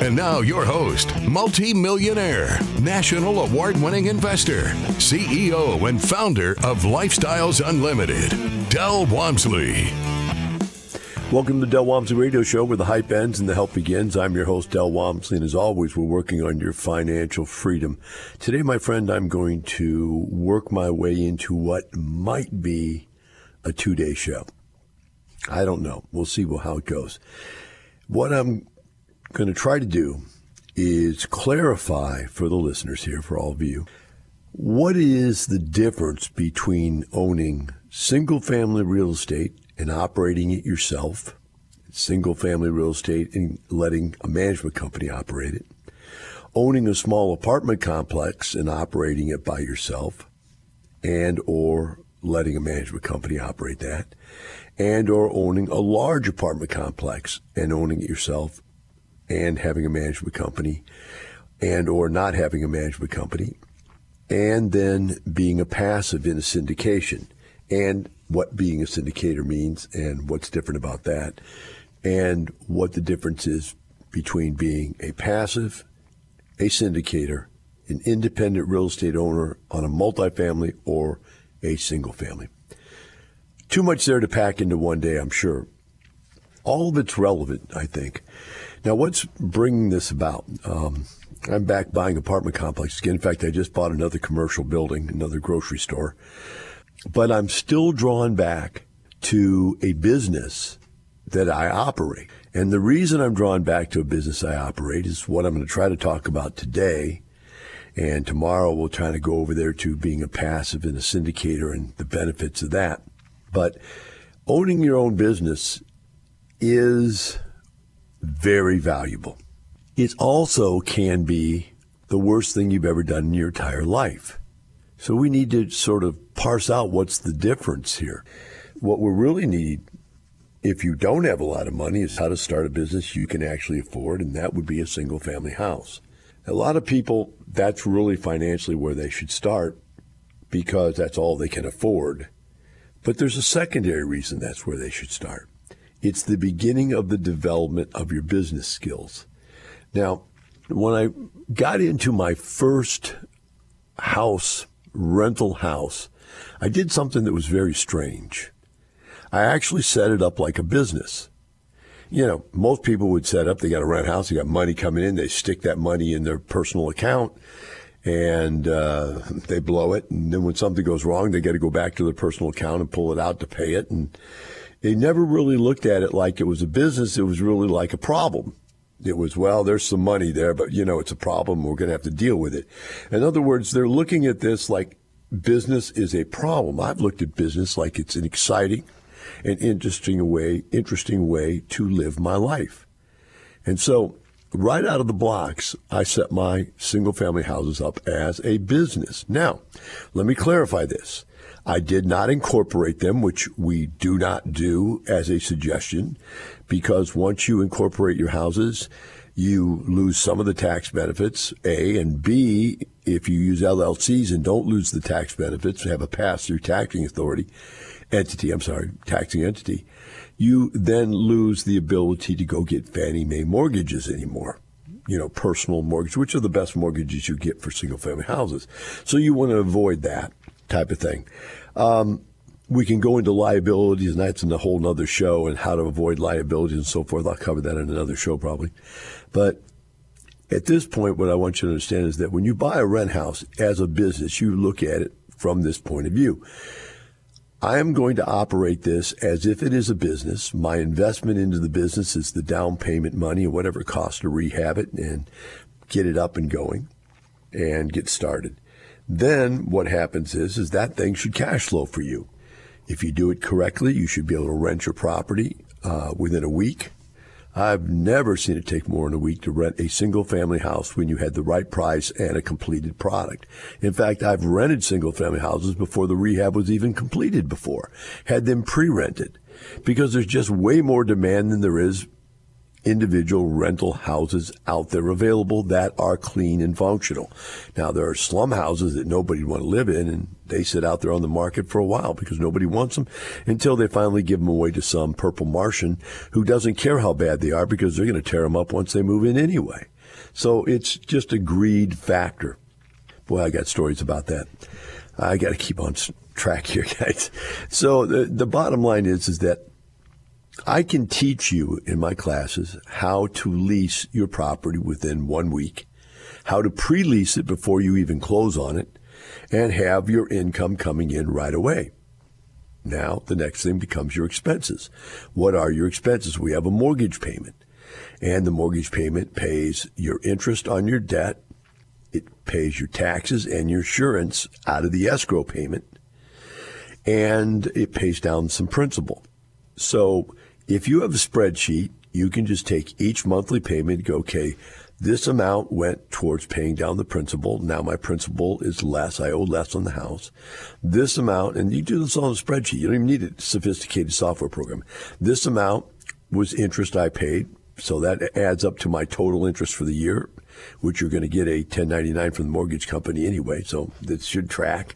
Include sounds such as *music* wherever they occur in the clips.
And now, your host, multi-millionaire, national award-winning investor, CEO and founder of Lifestyles Unlimited, Del Walmsley. Welcome to Del Walmsley Radio Show, where the hype ends and the help begins. I'm your host, Del Walmsley, and as always, we're working on your financial freedom. Today, my friend, I'm going to work my way into what might be a two-day show. I don't know. We'll see how it goes. What I'm going to try to do is clarify for the listeners here, for all of you, what is the difference between owning single family real estate and operating it yourself, single family real estate and letting a management company operate it, owning a small apartment complex and operating it by yourself, and or letting a management company operate that, and or owning a large apartment complex and owning it yourself and having a management company and or not having a management company and then being a passive in a syndication. And what being a syndicator means and what's different about that and what the difference is between being a passive a syndicator an independent real estate owner on a multifamily or a single family. Too much there to pack into one day i'm sure. All of it's relevant i think now, what's bringing this about? Um, I'm back buying apartment complexes. In fact, I just bought another commercial building, another grocery store. But I'm still drawn back to a business that I operate. And the reason I'm drawn back to a business I operate is what I'm going to try to talk about today. And tomorrow we'll try to go over there to being a passive and a syndicator and the benefits of that. But owning your own business is very valuable. It also can be the worst thing you've ever done in your entire life. So we need to sort of parse out what's the difference here. What we really need, if you don't have a lot of money, is how to start a business you can actually afford, and that would be a single family house. A lot of people, that's really financially where they should start because that's all they can afford. But there's a secondary reason that's where they should start. It's the beginning of the development of your business skills. Now, when I got into my first house, rental house, I did something that was very strange. I actually set it up like a business. You know, most people would set up, they got a rent house, they got money coming in, they stick that money in their personal account and uh, they blow it. And then when something goes wrong, they got to go back to their personal account and pull it out to pay it. And they never really looked at it like it was a business. It was really like a problem. It was, well, there's some money there, but you know, it's a problem. We're going to have to deal with it. In other words, they're looking at this like business is a problem. I've looked at business like it's an exciting and interesting way, interesting way to live my life. And so right out of the blocks, I set my single family houses up as a business. Now, let me clarify this. I did not incorporate them, which we do not do as a suggestion, because once you incorporate your houses, you lose some of the tax benefits, A, and B, if you use LLCs and don't lose the tax benefits, have a pass through taxing authority, entity, I'm sorry, taxing entity, you then lose the ability to go get Fannie Mae mortgages anymore. You know, personal mortgage, which are the best mortgages you get for single family houses. So you want to avoid that type of thing. Um, we can go into liabilities, and that's in a whole other show, and how to avoid liabilities and so forth. I'll cover that in another show probably. But at this point, what I want you to understand is that when you buy a rent house as a business, you look at it from this point of view. I am going to operate this as if it is a business. My investment into the business is the down payment money and whatever it costs to rehab it and get it up and going and get started. Then what happens is, is that thing should cash flow for you. If you do it correctly, you should be able to rent your property uh, within a week. I've never seen it take more than a week to rent a single family house when you had the right price and a completed product. In fact, I've rented single family houses before the rehab was even completed before, had them pre-rented because there's just way more demand than there is individual rental houses out there available that are clean and functional. Now, there are slum houses that nobody want to live in, and they sit out there on the market for a while because nobody wants them until they finally give them away to some purple Martian who doesn't care how bad they are because they're going to tear them up once they move in anyway. So it's just a greed factor. Boy, I got stories about that. I got to keep on track here, *laughs* guys. So the, the bottom line is, is that I can teach you in my classes how to lease your property within one week, how to pre lease it before you even close on it, and have your income coming in right away. Now, the next thing becomes your expenses. What are your expenses? We have a mortgage payment, and the mortgage payment pays your interest on your debt, it pays your taxes and your insurance out of the escrow payment, and it pays down some principal. So, if you have a spreadsheet, you can just take each monthly payment, go, okay, this amount went towards paying down the principal. Now my principal is less. I owe less on the house. This amount, and you do this on a spreadsheet. You don't even need a sophisticated software program. This amount was interest I paid. So that adds up to my total interest for the year, which you're going to get a 1099 from the mortgage company anyway. So that should track.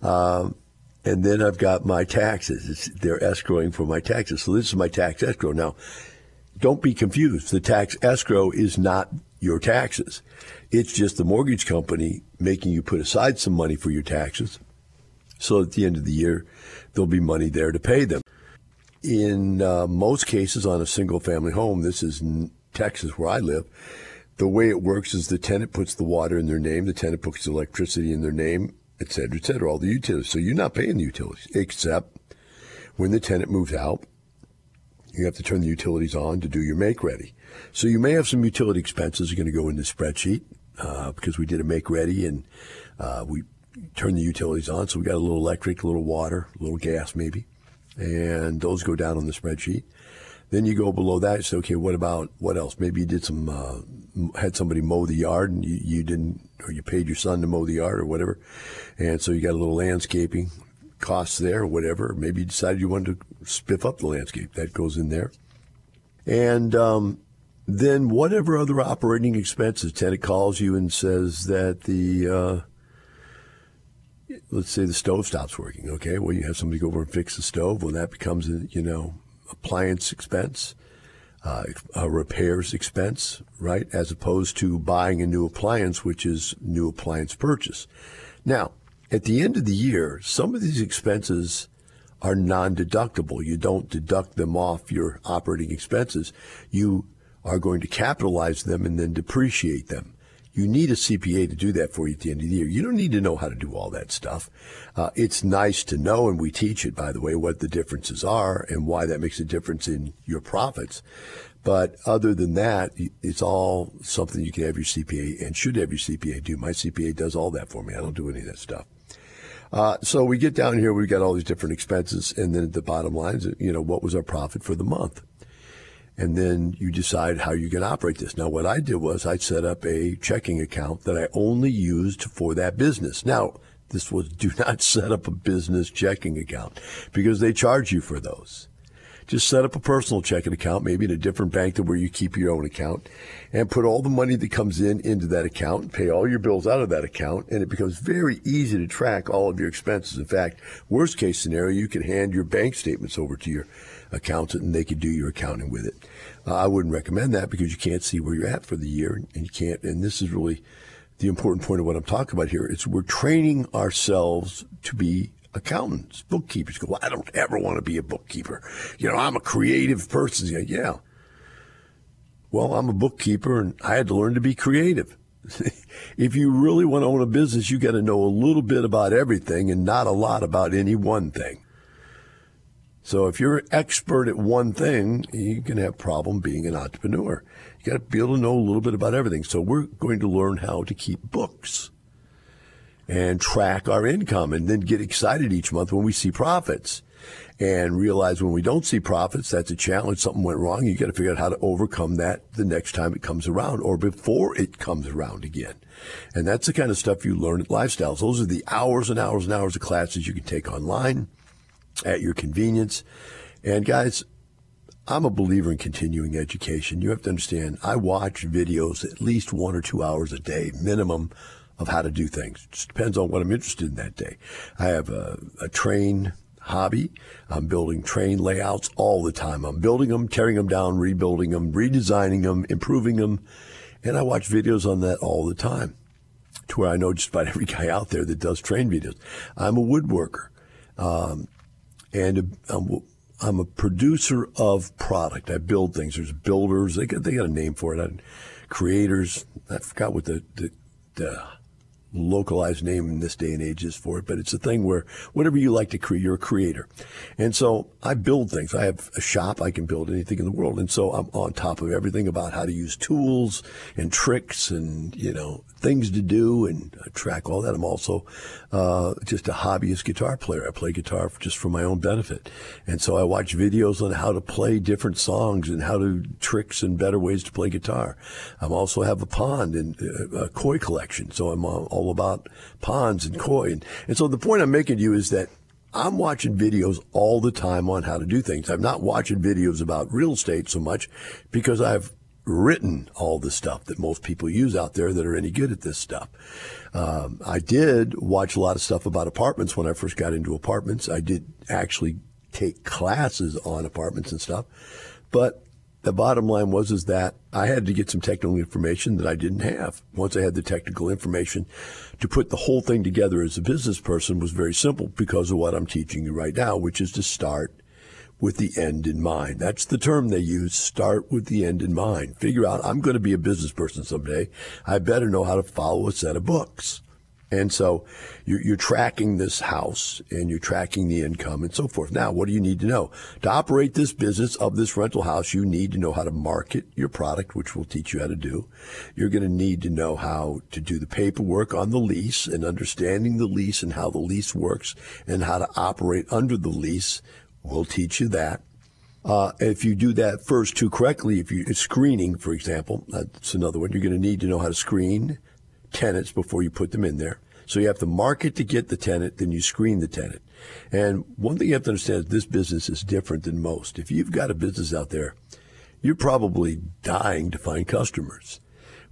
Um, and then I've got my taxes. It's, they're escrowing for my taxes. So this is my tax escrow. Now, don't be confused. The tax escrow is not your taxes. It's just the mortgage company making you put aside some money for your taxes. So at the end of the year, there'll be money there to pay them. In uh, most cases on a single family home, this is Texas where I live, the way it works is the tenant puts the water in their name, the tenant puts the electricity in their name, et cetera, et cetera, all the utilities. So you're not paying the utilities, except when the tenant moves out, you have to turn the utilities on to do your make ready. So you may have some utility expenses are going to go in the spreadsheet uh, because we did a make ready and uh, we turned the utilities on. So we got a little electric, a little water, a little gas maybe, and those go down on the spreadsheet. Then you go below that. You say, okay, what about what else? Maybe you did some, uh, had somebody mow the yard and you, you didn't, or you paid your son to mow the yard or whatever. And so you got a little landscaping costs there or whatever. Maybe you decided you wanted to spiff up the landscape. That goes in there. And um, then whatever other operating expenses, tenant calls you and says that the, uh, let's say the stove stops working. Okay, well, you have somebody go over and fix the stove. Well, that becomes, you know, appliance expense. Uh, a repairs expense, right, as opposed to buying a new appliance, which is new appliance purchase. Now, at the end of the year, some of these expenses are non-deductible. You don't deduct them off your operating expenses. You are going to capitalize them and then depreciate them. You need a CPA to do that for you at the end of the year. You don't need to know how to do all that stuff. Uh, it's nice to know, and we teach it, by the way, what the differences are and why that makes a difference in your profits. But other than that, it's all something you can have your CPA and should have your CPA do. My CPA does all that for me. I don't do any of that stuff. Uh, so we get down here, we've got all these different expenses, and then at the bottom line you know, what was our profit for the month? And then you decide how going to operate this. Now, what I did was I set up a checking account that I only used for that business. Now, this was *laughs* do not set up a business checking account because they charge you for those. Just set up a personal checking account, maybe in a different bank than where you keep your own account, and put all the money that comes in into that account, and pay all your bills out of that account, and it becomes very easy to track all of your expenses. In fact, worst case scenario, you can hand your bank statements over to your accountant and they could do your accounting with it. Uh, I wouldn't recommend that because you can't see where you're at for the year, and you can't. And this is really the important point of what I'm talking about here. It's we're training ourselves to be accountants, bookkeepers go, well, I don't ever want to be a bookkeeper. You know, I'm a creative person. Yeah, yeah. Well, I'm a bookkeeper and I had to learn to be creative. *laughs* if you really want to own a business, you got to know a little bit about everything and not a lot about any one thing. So if you're an expert at one thing, you can have problem being an entrepreneur. You got to be able to know a little bit about everything. So we're going to learn how to keep books. and track our income and then get excited each month when we see profits and realize when we don't see profits, that's a challenge. Something went wrong. You got to figure out how to overcome that the next time it comes around or before it comes around again. And that's the kind of stuff you learn at Lifestyles. Those are the hours and hours and hours of classes you can take online at your convenience. And guys, I'm a believer in continuing education. You have to understand, I watch videos at least one or two hours a day, minimum, of how to do things. It just depends on what I'm interested in that day. I have a, a train hobby. I'm building train layouts all the time. I'm building them, tearing them down, rebuilding them, redesigning them, improving them. And I watch videos on that all the time to where I know just about every guy out there that does train videos. I'm a woodworker. Um, and I'm, I'm, a producer of product. I build things. There's builders. They got, they got a name for it. I, creators. I forgot what the, the, the localized name in this day and age is for it, but it's a thing where whatever you like to create, you're a creator. And so I build things. I have a shop. I can build anything in the world. And so I'm on top of everything about how to use tools and tricks and, you know, things to do and track all that. I'm also uh, just a hobbyist guitar player. I play guitar just for my own benefit. And so I watch videos on how to play different songs and how to tricks and better ways to play guitar. I also have a pond and uh, a koi collection. So I'm all about ponds and koi. And, and so the point I'm making to you is that I'm watching videos all the time on how to do things. I'm not watching videos about real estate so much because I've written all the stuff that most people use out there that are any good at this stuff. Um, I did watch a lot of stuff about apartments when I first got into apartments. I did actually take classes on apartments and stuff, but the bottom line was is that I had to get some technical information that I didn't have. Once I had the technical information, to put the whole thing together as a business person was very simple because of what I'm teaching you right now, which is to start with the end in mind. That's the term they use. Start with the end in mind. Figure out I'm going to be a business person someday. I better know how to follow a set of books. And so you're, you're, tracking this house and you're tracking the income and so forth. Now, what do you need to know? To operate this business of this rental house, you need to know how to market your product, which we'll teach you how to do. You're going to need to know how to do the paperwork on the lease and understanding the lease and how the lease works and how to operate under the lease. We'll teach you that. Uh, if you do that first two correctly, if you screening, for example, that's another one. You're going to need to know how to screen tenants before you put them in there. So you have to market to get the tenant, then you screen the tenant. And one thing you have to understand is this business is different than most. If you've got a business out there, you're probably dying to find customers.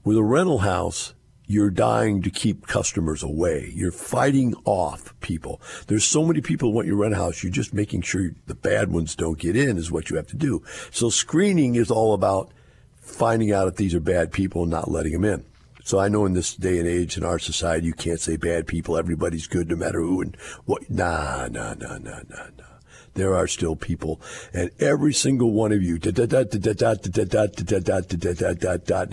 With a rental house, you're dying to keep customers away. You're fighting off people. There's so many people who want your rental house. You're just making sure the bad ones don't get in is what you have to do. So screening is all about finding out if these are bad people and not letting them in. So I know in this day and age in our society, you can't say bad people. Everybody's good no matter who and what. Nah, nah, nah, nah, nah, nah. There are still people, and every single one of you, and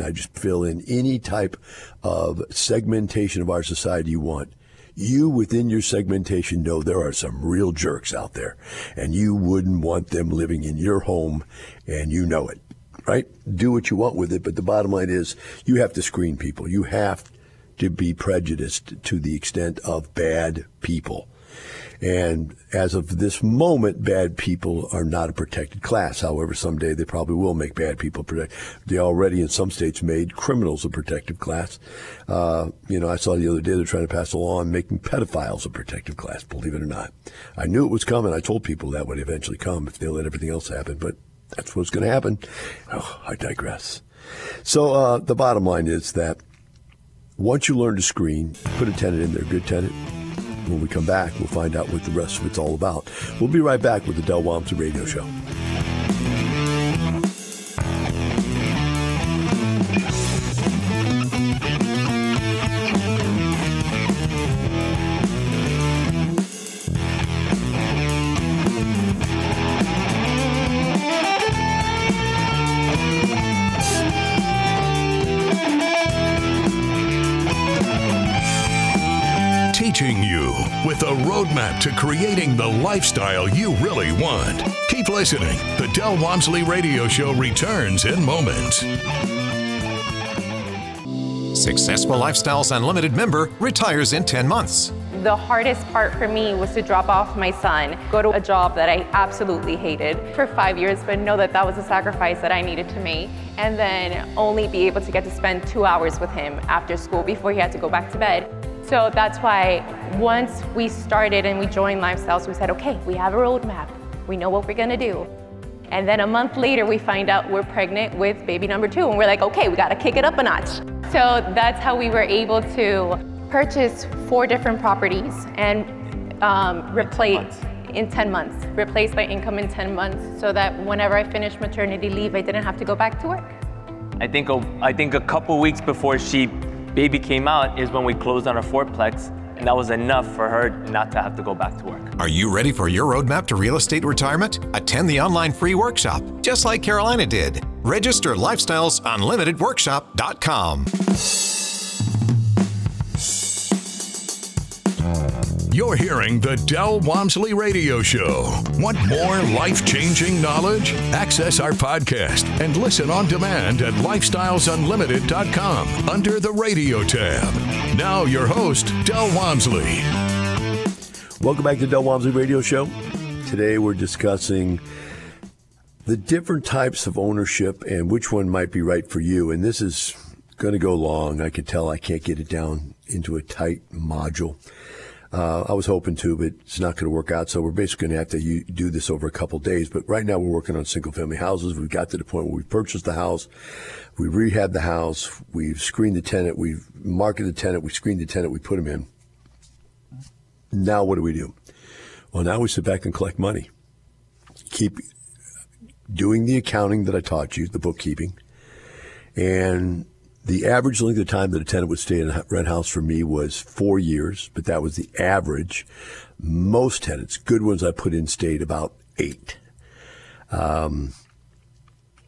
I just fill in any type of segmentation of our society you want. You within your segmentation know there are some real jerks out there, and you wouldn't want them living in your home, and you know it right? Do what you want with it, but the bottom line is you have to screen people. You have to be prejudiced to the extent of bad people. And as of this moment, bad people are not a protected class. However, someday they probably will make bad people protect. They already in some states made criminals a protected class. Uh, you know, I saw the other day they're trying to pass a law on making pedophiles a protected class. Believe it or not, I knew it was coming. I told people that would eventually come if they let everything else happen, but that's what's going to happen. Oh, I digress. So uh, the bottom line is that once you learn to screen, put a tenant in there, good tenant. When we come back, we'll find out what the rest of it's all about. We'll be right back with the Del Walmsley Radio Show. Roadmap to creating the lifestyle you really want. Keep listening. The Del Walmsley Radio Show returns in moments. Successful Lifestyles Unlimited member retires in 10 months. The hardest part for me was to drop off my son, go to a job that I absolutely hated for five years, but know that that was a sacrifice that I needed to make, and then only be able to get to spend two hours with him after school before he had to go back to bed. So that's why once we started and we joined Lifestyles, we said, okay, we have a roadmap. We know what we're gonna do. And then a month later, we find out we're pregnant with baby number two, and we're like, okay, we gotta kick it up a notch. So that's how we were able to purchase four different properties and um, replace in 10 months, replace my income in 10 months so that whenever I finished maternity leave, I didn't have to go back to work. I think a, I think a couple weeks before she baby came out is when we closed on our fourplex and that was enough for her not to have to go back to work. Are you ready for your roadmap to real estate retirement? Attend the online free workshop, just like Carolina did. Register lifestylesunlimitedworkshop.com. You're hearing the Del Walmsley Radio Show. Want more life changing knowledge? Access our podcast and listen on demand at lifestylesunlimited.com under the radio tab. Now, your host, Del Walmsley. Welcome back to Del Walmsley Radio Show. Today we're discussing the different types of ownership and which one might be right for you. And this is going to go long. I can tell I can't get it down into a tight module. Uh, I was hoping to, but it's not going to work out. So we're basically going to have to do this over a couple days. But right now we're working on single family houses. We've got to the point where we've purchased the house, we rehabbed the house, we've screened the tenant, we've marketed the tenant, we screened the tenant, we put him in. Now what do we do? Well, now we sit back and collect money. Keep doing the accounting that I taught you, the bookkeeping, and the average length of time that a tenant would stay in a rent house for me was four years, but that was the average. Most tenants, good ones I put in, stayed about eight. Um,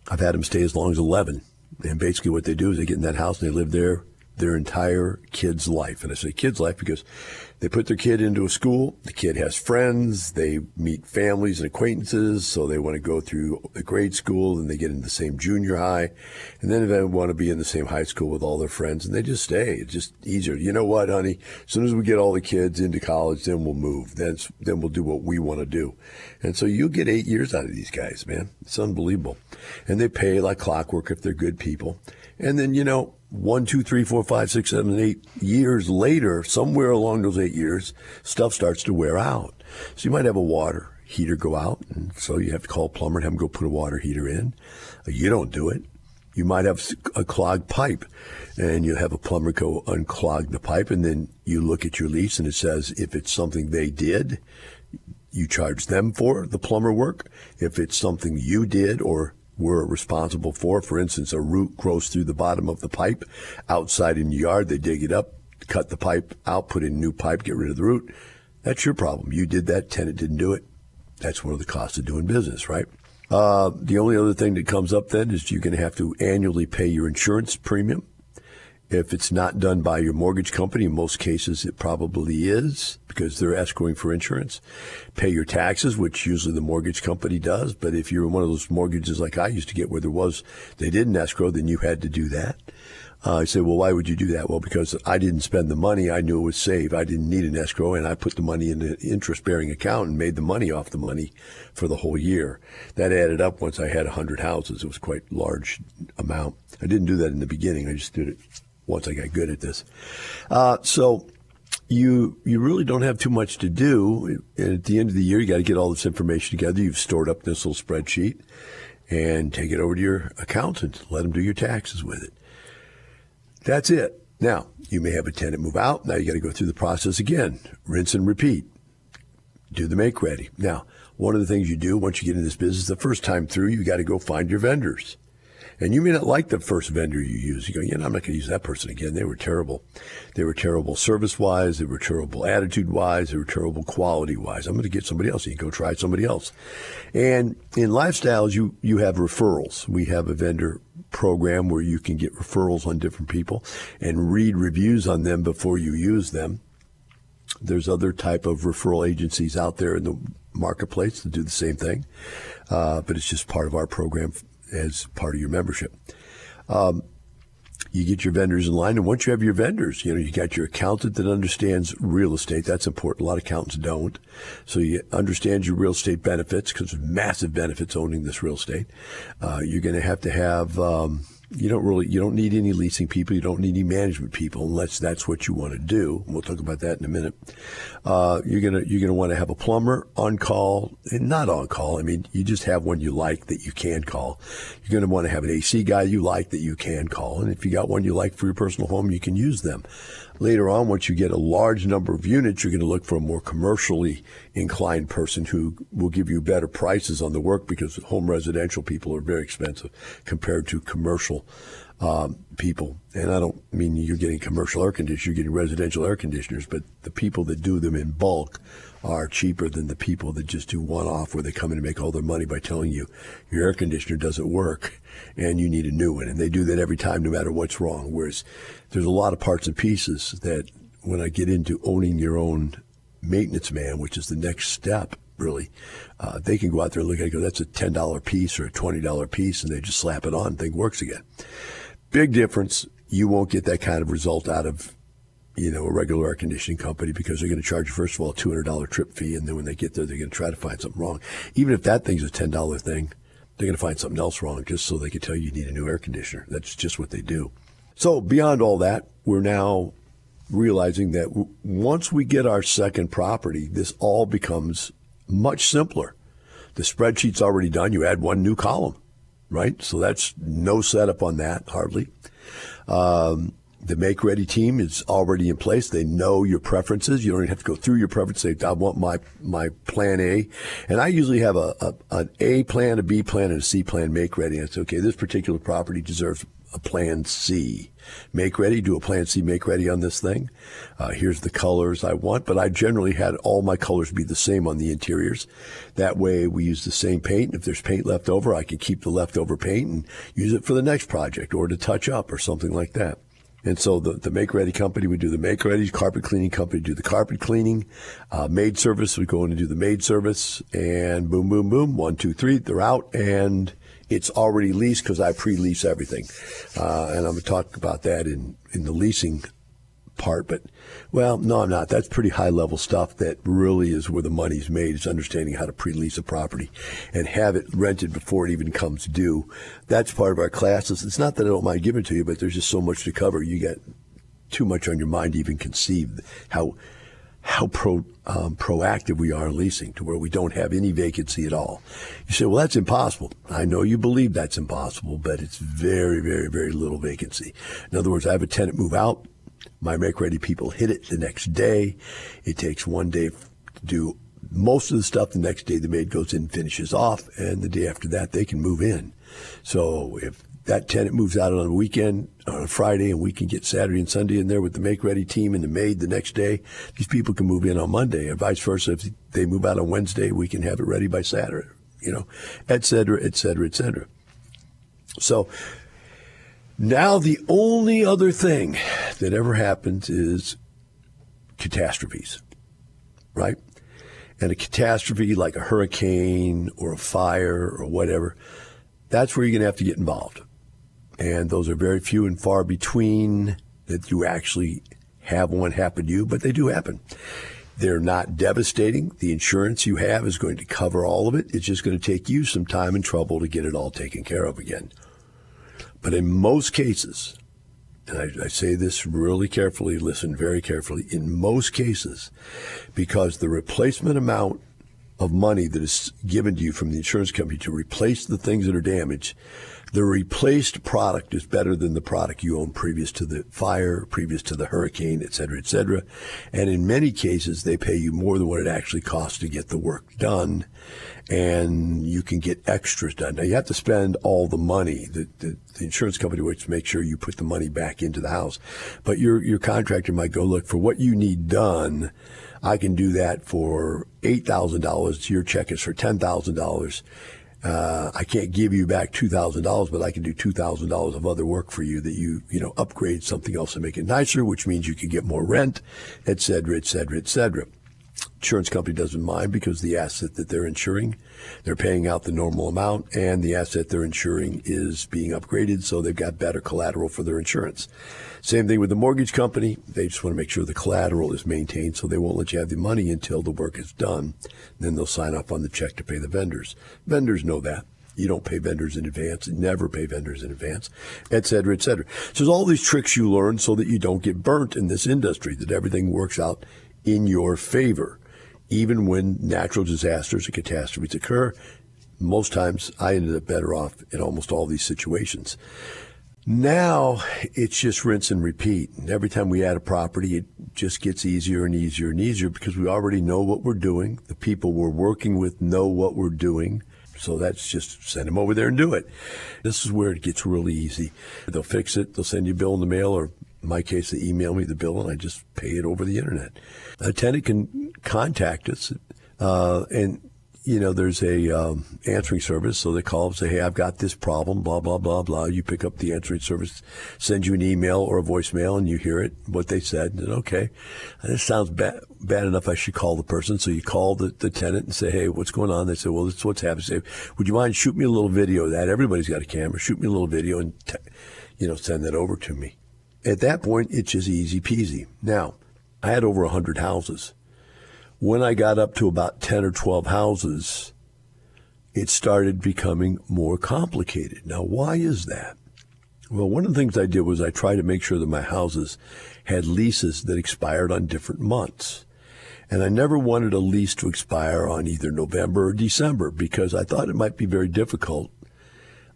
I've had them stay as long as 11. And basically what they do is they get in that house and they live there their entire kid's life. And I say kid's life because they put their kid into a school. The kid has friends. They meet families and acquaintances. So they want to go through the grade school and they get into the same junior high. And then they want to be in the same high school with all their friends and they just stay. It's just easier. You know what, honey? As soon as we get all the kids into college, then we'll move. Then, then we'll do what we want to do. And so you get eight years out of these guys, man. It's unbelievable. And they pay like clockwork if they're good people. And then, you know, one, two, three, four, five, six, seven, eight years later, somewhere along those eight years, stuff starts to wear out. So you might have a water heater go out, and so you have to call a plumber and have him go put a water heater in. Uh, you don't do it. You might have a clogged pipe, and you have a plumber go unclog the pipe, and then you look at your lease, and it says if it's something they did, you charge them for the plumber work. If it's something you did or were responsible for. For instance, a root grows through the bottom of the pipe outside in the yard. They dig it up, cut the pipe out, put in new pipe, get rid of the root. That's your problem. You did that. Tenant didn't do it. That's one of the costs of doing business, right? Uh, the only other thing that comes up then is you're going to have to annually pay your insurance premium. If it's not done by your mortgage company, in most cases it probably is because they're escrowing for insurance. Pay your taxes, which usually the mortgage company does. But if you're in one of those mortgages like I used to get where there was, they didn't escrow, then you had to do that. Uh, I say, well, why would you do that? Well, because I didn't spend the money. I knew it was safe. I didn't need an escrow, and I put the money in an interest-bearing account and made the money off the money for the whole year. That added up once I had a 100 houses. It was quite large amount. I didn't do that in the beginning. I just did it once I got good at this. Uh, so you you really don't have too much to do. And at the end of the year, you got to get all this information together. You've stored up this little spreadsheet and take it over to your accountant. Let them do your taxes with it. That's it. Now, you may have a tenant move out. Now you got to go through the process again. Rinse and repeat. Do the make ready. Now, one of the things you do once you get in this business, the first time through, you got to go find your vendors. And you may not like the first vendor you use. You go, yeah, I'm not going to use that person again. They were terrible. They were terrible service wise. They were terrible attitude wise. They were terrible quality wise. I'm going to get somebody else. You go try somebody else. And in lifestyles, you, you have referrals. We have a vendor program where you can get referrals on different people and read reviews on them before you use them. There's other type of referral agencies out there in the marketplace that do the same thing, uh, but it's just part of our program as part of your membership. Um, you get your vendors in line, and once you have your vendors, you know you got your accountant that understands real estate. That's important. A lot of accountants don't. So you understand your real estate benefits because massive benefits owning this real estate. Uh, you're going to have to have um, you don't really you don't need any leasing people you don't need any management people unless that's what you want to do we'll talk about that in a minute. Uh, you're gonna you're gonna want to have a plumber on call and not on call i mean you just have one you like that you can call. You're gonna want to have an ac guy you like that you can call and if you got one you like for your personal home you can use them Later on, once you get a large number of units, you're going to look for a more commercially inclined person who will give you better prices on the work because home residential people are very expensive compared to commercial um, people. And I don't mean you're getting commercial air conditioners, you're getting residential air conditioners, but the people that do them in bulk are cheaper than the people that just do one off where they come in and make all their money by telling you your air conditioner doesn't work and you need a new one. And they do that every time, no matter what's wrong. Whereas there's a lot of parts and pieces that when I get into owning your own maintenance man, which is the next step, really, uh, they can go out there and look at it go, that's a $10 piece or a $20 piece, and they just slap it on and thing works again. Big difference. You won't get that kind of result out of you know, a regular air conditioning company because they're going to charge first of all, a $200 trip fee. And then when they get there, they're going to try to find something wrong. Even if that thing's a $10 thing, they're going to find something else wrong just so they can tell you you need a new air conditioner. That's just what they do. So beyond all that, we're now realizing that once we get our second property, this all becomes much simpler. The spreadsheet's already done. You add one new column, right? So that's no setup on that, hardly. Um, the make ready team is already in place. They know your preferences. You don't even have to go through your preferences. I want my, my plan A. And I usually have a, a, an A plan, a B plan, and a C plan make ready. And okay. This particular property deserves a plan C. Make ready, do a plan C make ready on this thing. Uh, here's the colors I want, but I generally had all my colors be the same on the interiors. That way we use the same paint. If there's paint left over, I can keep the leftover paint and use it for the next project or to touch up or something like that. And so the, the make ready company would do the make ready, carpet cleaning company do the carpet cleaning, uh, maid service would go in and do the maid service, and boom, boom, boom, one, two, three, they're out, and it's already leased because I pre-lease everything. Uh, and I'm going to talk about that in, in the leasing part, but well, no, I'm not. That's pretty high level stuff that really is where the money's made is understanding how to pre-lease a property and have it rented before it even comes due. That's part of our classes. It's not that I don't mind giving it to you, but there's just so much to cover. You get too much on your mind to even conceive how how pro, um, proactive we are in leasing to where we don't have any vacancy at all. You say, well, that's impossible. I know you believe that's impossible, but it's very, very, very little vacancy. In other words, I have a tenant move out. My make ready people hit it the next day. It takes one day to do most of the stuff. The next day the maid goes in, finishes off, and the day after that they can move in. So if that tenant moves out on a weekend, on a Friday, and we can get Saturday and Sunday in there with the make ready team and the maid the next day, these people can move in on Monday, and vice versa. If they move out on Wednesday, we can have it ready by Saturday, you know, et cetera, et cetera, et cetera. So now, the only other thing that ever happens is catastrophes, right? And a catastrophe like a hurricane or a fire or whatever, that's where you're going to have to get involved. And those are very few and far between that you actually have one happen to you, but they do happen. They're not devastating. The insurance you have is going to cover all of it. It's just going to take you some time and trouble to get it all taken care of again. But in most cases, and I, I, say this really carefully, listen very carefully, in most cases, because the replacement amount of money that is given to you from the insurance company to replace the things that are damaged the replaced product is better than the product you owned previous to the fire, previous to the hurricane, et cetera, et cetera. And in many cases, they pay you more than what it actually costs to get the work done. And you can get extras done. Now you have to spend all the money. The, the, the insurance company wants to make sure you put the money back into the house. But your, your contractor might go, look, for what you need done, I can do that for $8,000. Your check is for $10,000 uh, I can't give you back two thousand dollars, but I can do two thousand dollars of other work for you that you you know upgrade something else and make it nicer, which means you can get more rent, et cetera, et cetera, et cetera. Insurance company doesn't mind because the asset that they're insuring, they're paying out the normal amount, and the asset they're insuring is being upgraded, so they've got better collateral for their insurance. Same thing with the mortgage company. They just want to make sure the collateral is maintained, so they won't let you have the money until the work is done. Then they'll sign off on the check to pay the vendors. Vendors know that. You don't pay vendors in advance, never pay vendors in advance, et cetera, et cetera. So there's all these tricks you learn so that you don't get burnt in this industry, that everything works out in your favor. Even when natural disasters or catastrophes occur, most times I ended up better off in almost all these situations. Now it's just rinse and repeat. Every time we add a property, it just gets easier and easier and easier because we already know what we're doing. The people we're working with know what we're doing. So that's just send them over there and do it. This is where it gets really easy. They'll fix it. They'll send you a bill in the mail, or in my case, they email me the bill, and I just pay it over the internet. A tenant can contact us, uh, and you know, there's a um, answering service, so they call and say, "Hey, I've got this problem." Blah blah blah blah. You pick up the answering service, send you an email or a voicemail, and you hear it what they said. And okay, this sounds bad bad enough. I should call the person. So you call the, the tenant and say, "Hey, what's going on?" They say, "Well, this is what's happening." Say, "Would you mind shoot me a little video of that?" Everybody's got a camera. Shoot me a little video and t- you know send that over to me. At that point, it's just easy peasy. Now, I had over hundred houses when I got up to about 10 or 12 houses, it started becoming more complicated. Now, why is that? Well, one of the things I did was I tried to make sure that my houses had leases that expired on different months. And I never wanted a lease to expire on either November or December because I thought it might be very difficult.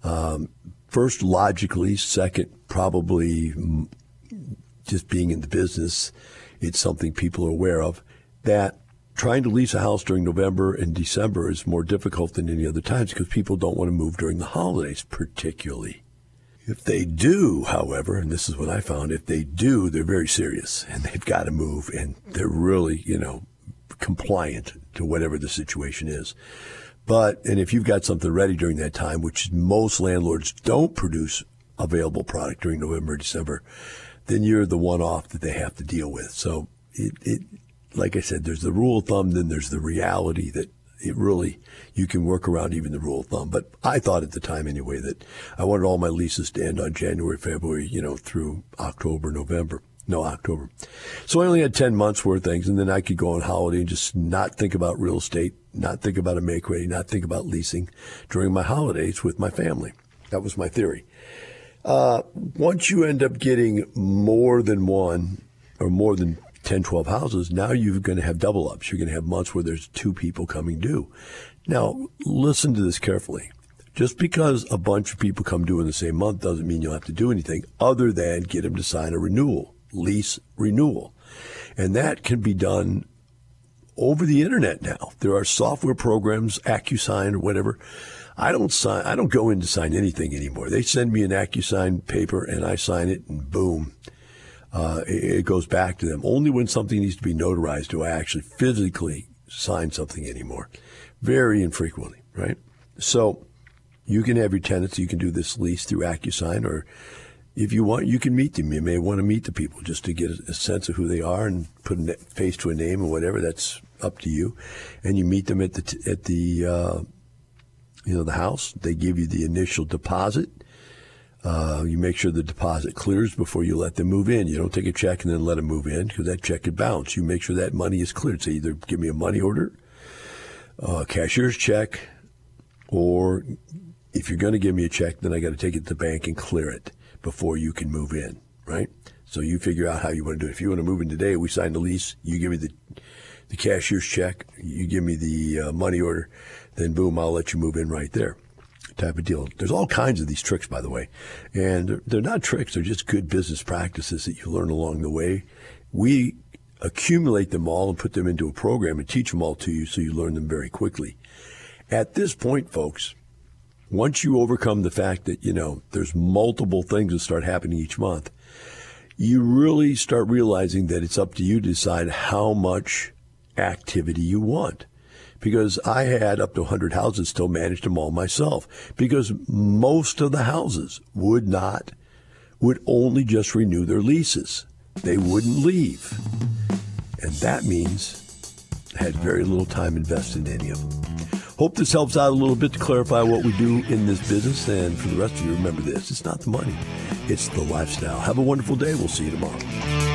Um, first, logically. Second, probably just being in the business, it's something people are aware of. That trying to lease a house during November and December is more difficult than any other times because people don't want to move during the holidays, particularly. If they do, however, and this is what I found, if they do, they're very serious and they've got to move and they're really, you know, compliant to whatever the situation is. But, and if you've got something ready during that time, which most landlords don't produce available product during November, December, then you're the one off that they have to deal with. So it, it like I said, there's the rule of thumb, then there's the reality that it really you can work around even the rule of thumb. But I thought at the time anyway that I wanted all my leases to end on January, February, you know, through October, November. No, October. So I only had 10 months worth of things, and then I could go on holiday and just not think about real estate, not think about a make ready, not think about leasing during my holidays with my family. That was my theory. Uh, once you end up getting more than one or more than 10, 12 houses, now you're going to have double ups. You're going to have months where there's two people coming due. Now, listen to this carefully. Just because a bunch of people come due in the same month doesn't mean you'll have to do anything other than get them to sign a renewal, lease renewal. And that can be done over the internet now. There are software programs, AccuSign or whatever. I don't sign, I don't go in to sign anything anymore. They send me an AccuSign paper and I sign it and boom, uh, it, goes back to them. Only when something needs to be notarized do I actually physically sign something anymore. Very infrequently, right? So you can have your tenants. You can do this lease through AccuSign, or if you want, you can meet them. You may want to meet the people just to get a, sense of who they are and put a face to a name or whatever. That's up to you. And you meet them at the at the uh, you know the house. They give you the initial deposit uh, you make sure the deposit clears before you let them move in. You don't take a check and then let them move in because that check could bounce. You make sure that money is cleared. So either give me a money order, a cashier's check, or if you're going to give me a check, then I got to take it to the bank and clear it before you can move in, right? So you figure out how you want to do it. If you want to move in today, we sign the lease. You give me the the cashier's check. You give me the uh, money order. Then boom, I'll let you move in right there type of deal. There's all kinds of these tricks, by the way, and they're not tricks. They're just good business practices that you learn along the way. We accumulate them all and put them into a program and teach them all to you so you learn them very quickly. At this point, folks, once you overcome the fact that, you know, there's multiple things that start happening each month, you really start realizing that it's up to you to decide how much activity you want because I had up to 100 houses, still managed them all myself because most of the houses would not, would only just renew their leases. They wouldn't leave. And that means I had very little time invested in any of them. Hope this helps out a little bit to clarify what we do in this business. And for the rest of you, remember this it's not the money, it's the lifestyle. Have a wonderful day. We'll see you tomorrow.